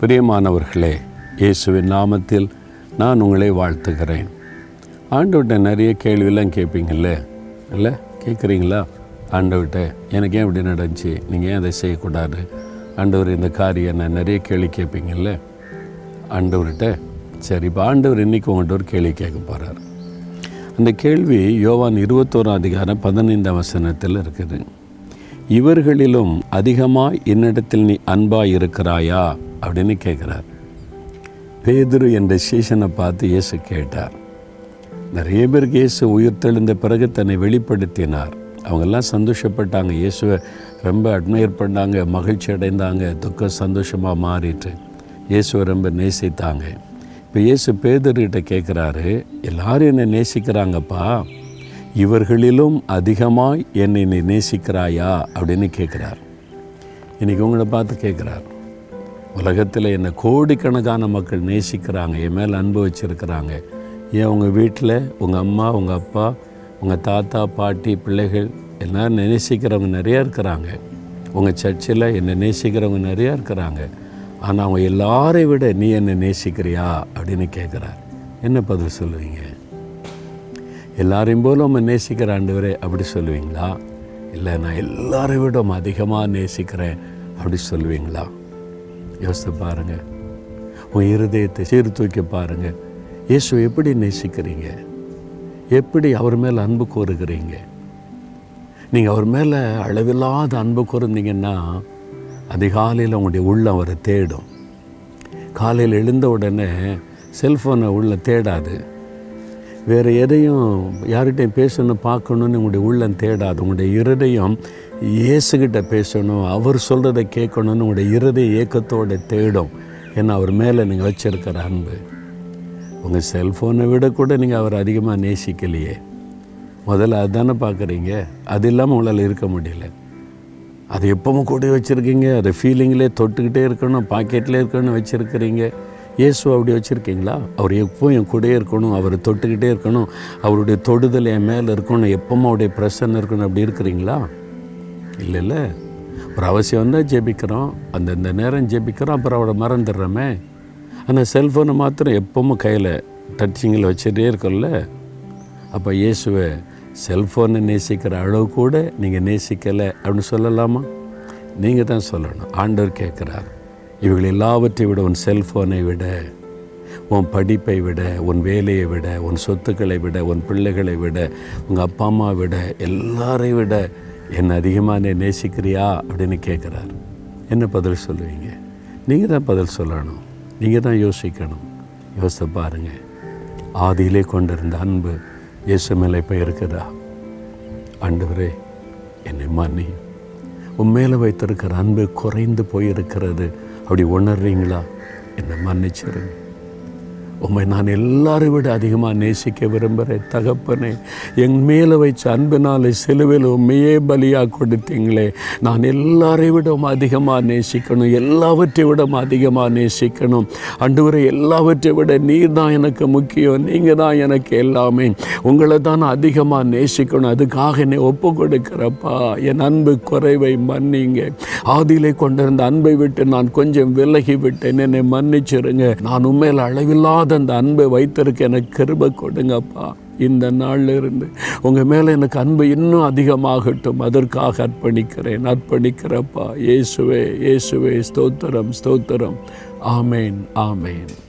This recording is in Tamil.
பிரியமானவர்களே இயேசுவின் நாமத்தில் நான் உங்களை வாழ்த்துகிறேன். ஆண்டவர்கிட்ட நிறைய கேள்வியெல்லாம் கேட்பீங்கல்ல? இல்லை கேட்குறீங்களா? ஆண்டவர்கிட்ட எனக்கு ஏன் இப்படி நடந்துச்சு? நீங்கள் ஏன் அதை செய்யக்கூடாது? ஆண்டவர் இந்த காரியம் நான் நிறைய கேள்வி கேட்பீங்கல்ல? ஆண்டவர்கிட்ட சரி இப்போ ஆண்டவர் இன்றைக்கி உங்கள்கிட்ட ஒரு கேள்வி கேட்க போகிறார் அந்த கேள்வி யோவான் இருபத்தோராம் அதிகாரம் பதினைந்தாம் வசனத்தில் இருக்குது. இவர்களிலும் அதிகமாக என்னிடத்தில் நீ அன்பாக இருக்கிறாயா? அப்படின்னு கேட்குறார். பேதுரு என்ற சீசனை பார்த்து இயேசு கேட்டார். நிறைய பேருக்கு இயேசு உயிர் தெழுந்த பிறகு தன்னை வெளிப்படுத்தினார். அவங்கெல்லாம் சந்தோஷப்பட்டாங்க. இயேசுவை ரொம்ப அட்மையர் பண்ணாங்க மகிழ்ச்சி அடைந்தாங்க துக்கம் சந்தோஷமாக மாறிட்டு இயேசுவை ரொம்ப நேசித்தாங்க. இப்போ இயேசு பேதர்கிட்ட கேட்குறாரு எல்லாரும் என்னை நேசிக்கிறாங்கப்பா. இவர்களிலும் அதிகமாக என்னை நீ நேசிக்கிறாயா? அப்படின்னு கேட்குறார். இன்றைக்கி உங்களை பார்த்து கேட்குறார். உலகத்தில் என்னை கோடிக்கணக்கான மக்கள் நேசிக்கிறாங்க என் மேலே அன்பு வச்சுருக்கிறாங்க. ஏன் உங்கள் வீட்டில் உங்கள் அம்மா உங்கள் அப்பா உங்கள் தாத்தா பாட்டி பிள்ளைகள் எல்லோரும் நேசிக்கிறவங்க நிறையா இருக்கிறாங்க. உங்கள் சர்ச்சில் என்னை நேசிக்கிறவங்க நிறையா இருக்கிறாங்க. ஆனால் அவங்க எல்லாரையும் விட நீ என்னை நேசிக்கிறியா? அப்படின்னு கேட்குறார். என்ன பதில் சொல்லுவீங்க? எல்லாரையும் போல நம்ம நேசிக்கிற ஆண்டவரே அப்படி சொல்லுவீங்களா? இல்லை நான் எல்லாரை விட அதிகமாக நேசிக்கிறேன் அப்படி சொல்லுவீங்களா? யோசித்து பாருங்கள் உன் இருதயத்தை சீர்தூக்கி பாருங்கள் இயேசு எப்படி நேசிக்கிறீங்க? எப்படி அவர் மேலே அன்பு கோருகிறீங்க? நீங்கள் அவர் மேலே அளவில்லாத அன்பு கூர்ந்தீங்கன்னா அதிகாலையில் உங்களுடைய உள்ளம் அவரை தேடும். காலையில் எழுந்த உடனே செல்ஃபோனை உள்ள தேடாது. வேறு எதையும் யார்கிட்டையும் பேசணும் பார்க்கணுன்னு உங்களுடைய உள்ளம் தேடாது. உங்களுடைய இருதயம் இயேசுகிட்ட பேசணும் அவர் சொல்கிறத கேட்கணுன்னு உங்களுடைய இருதய இயக்கத்தோடு தேடும். ஏன்னா அவர் மேலே நீங்கள் வச்சுருக்கிற அன்பு. உங்கள் செல்ஃபோனை விட கூட நீங்கள் அவர் அதிகமாக நேசிக்கலையே. முதல்ல அதுதானே பார்க்குறீங்க? அது இல்லாமல் உங்களால் இருக்க முடியல. அது எப்பவும் கூட வச்சுருக்கீங்க. அதை ஃபீலிங்லேயே தொட்டுக்கிட்டே இருக்கணும் பாக்கெட்லேயே இருக்கணும் வச்சுருக்கிறீங்க. இயேசு அப்படி வச்சுருக்கீங்களா? அவர் எப்போ என் கூடயே இருக்கணும் அவர் தொட்டுக்கிட்டே இருக்கணும் அவருடைய தொடுதல் என் மேலே இருக்கணும் எப்பவும் அவருடைய பிரசன்னம் இருக்கணும் அப்படி இருக்கிறீங்களா? இல்லைல்ல ஒரு அவசியம் தான் ஜெபிக்கிறோம். அந்தந்த நேரம் ஜெபிக்கிறோம் அப்புறம் அவரை மறந்துடுறோமே. ஆனால் செல்ஃபோனை மாத்திரம் எப்பவும் கையில் டச்சிங்கில் வச்சுட்டே இருக்கோம்ல. அப்போ இயேசுவை செல்ஃபோனை நேசிக்கிற அளவு கூட நீங்கள் நேசிக்கலை அப்படின்னு சொல்லலாமா? நீங்கள் தான் சொல்லணும். ஆண்டவர் கேட்குறாரு. இவர்கள் எல்லாவற்றை விட உன் செல்ஃபோனை விட உன் படிப்பை விட உன் வேலையை விட உன் சொத்துக்களை விட உன் பிள்ளைகளை விட உங்கள் அப்பா அம்மா விட எல்லாரையும் விட என்னை அதிகமாக நீ நேசிக்கிறியா அப்படின்னு கேட்குறாரு. என்ன பதில் சொல்லுவீங்க? நீங்கள் தான் பதில் சொல்லணும். நீங்கள் தான் யோசிக்கணும். யோசித்து பாருங்கள் ஆதியிலே கொண்டிருந்த அன்பு இயேசு மேலே இப்போ இருக்குதா ஆண்டவரே என்னை மன்னி உன் மேலே வைத்திருக்கிற அன்பு குறைந்து போயிருக்கிறது. அப்படி உணர்றீங்களா? என்னை மன்னிச்சிருங்க. உண்மை நான் எல்லாரும் விட அதிகமாக நேசிக்க விரும்புகிறேன். தகப்பனே என் மேலே வச்ச அன்பினாலே சிலுவையில் உண்மையே பலியாக கொடுத்தீங்களே. நான் எல்லாரையும் விடவும் அதிகமாக நேசிக்கணும். எல்லாவற்றை விடவும் அதிகமாக நேசிக்கணும். அன்றுவரை எல்லாவற்றை விட நீர் தான் எனக்கு முக்கியம். நீங்கள் தான் எனக்கு எல்லாமே. உங்களை தான் அதிகமாக நேசிக்கணும். அதுக்காக என்னை ஒப்பு கொடுக்குறப்பா. என் அன்பு குறைவை மன்னிங்க. ஆதியிலே கொண்டிருந்த அன்பை விட்டு நான் கொஞ்சம் விலகி விட்டேன் என்னை மன்னிச்சிருங்க. நான் உண்மையில் அளவில்லாத அந்த அன்பை வைத்திருக்க எனக்கு கிருப கொடுங்கப்பா. இந்த நாளில் இருந்து உங்கள் மேலே எனக்கு அன்பு இன்னும் அதிகமாகட்டும். அதற்காக அர்ப்பணிக்கிறேன். அர்ப்பணிக்கிறப்பா. இயேசுவே இயேசுவே ஸ்தோத்திரம் ஸ்தோத்திரம். ஆமேன் ஆமேன்.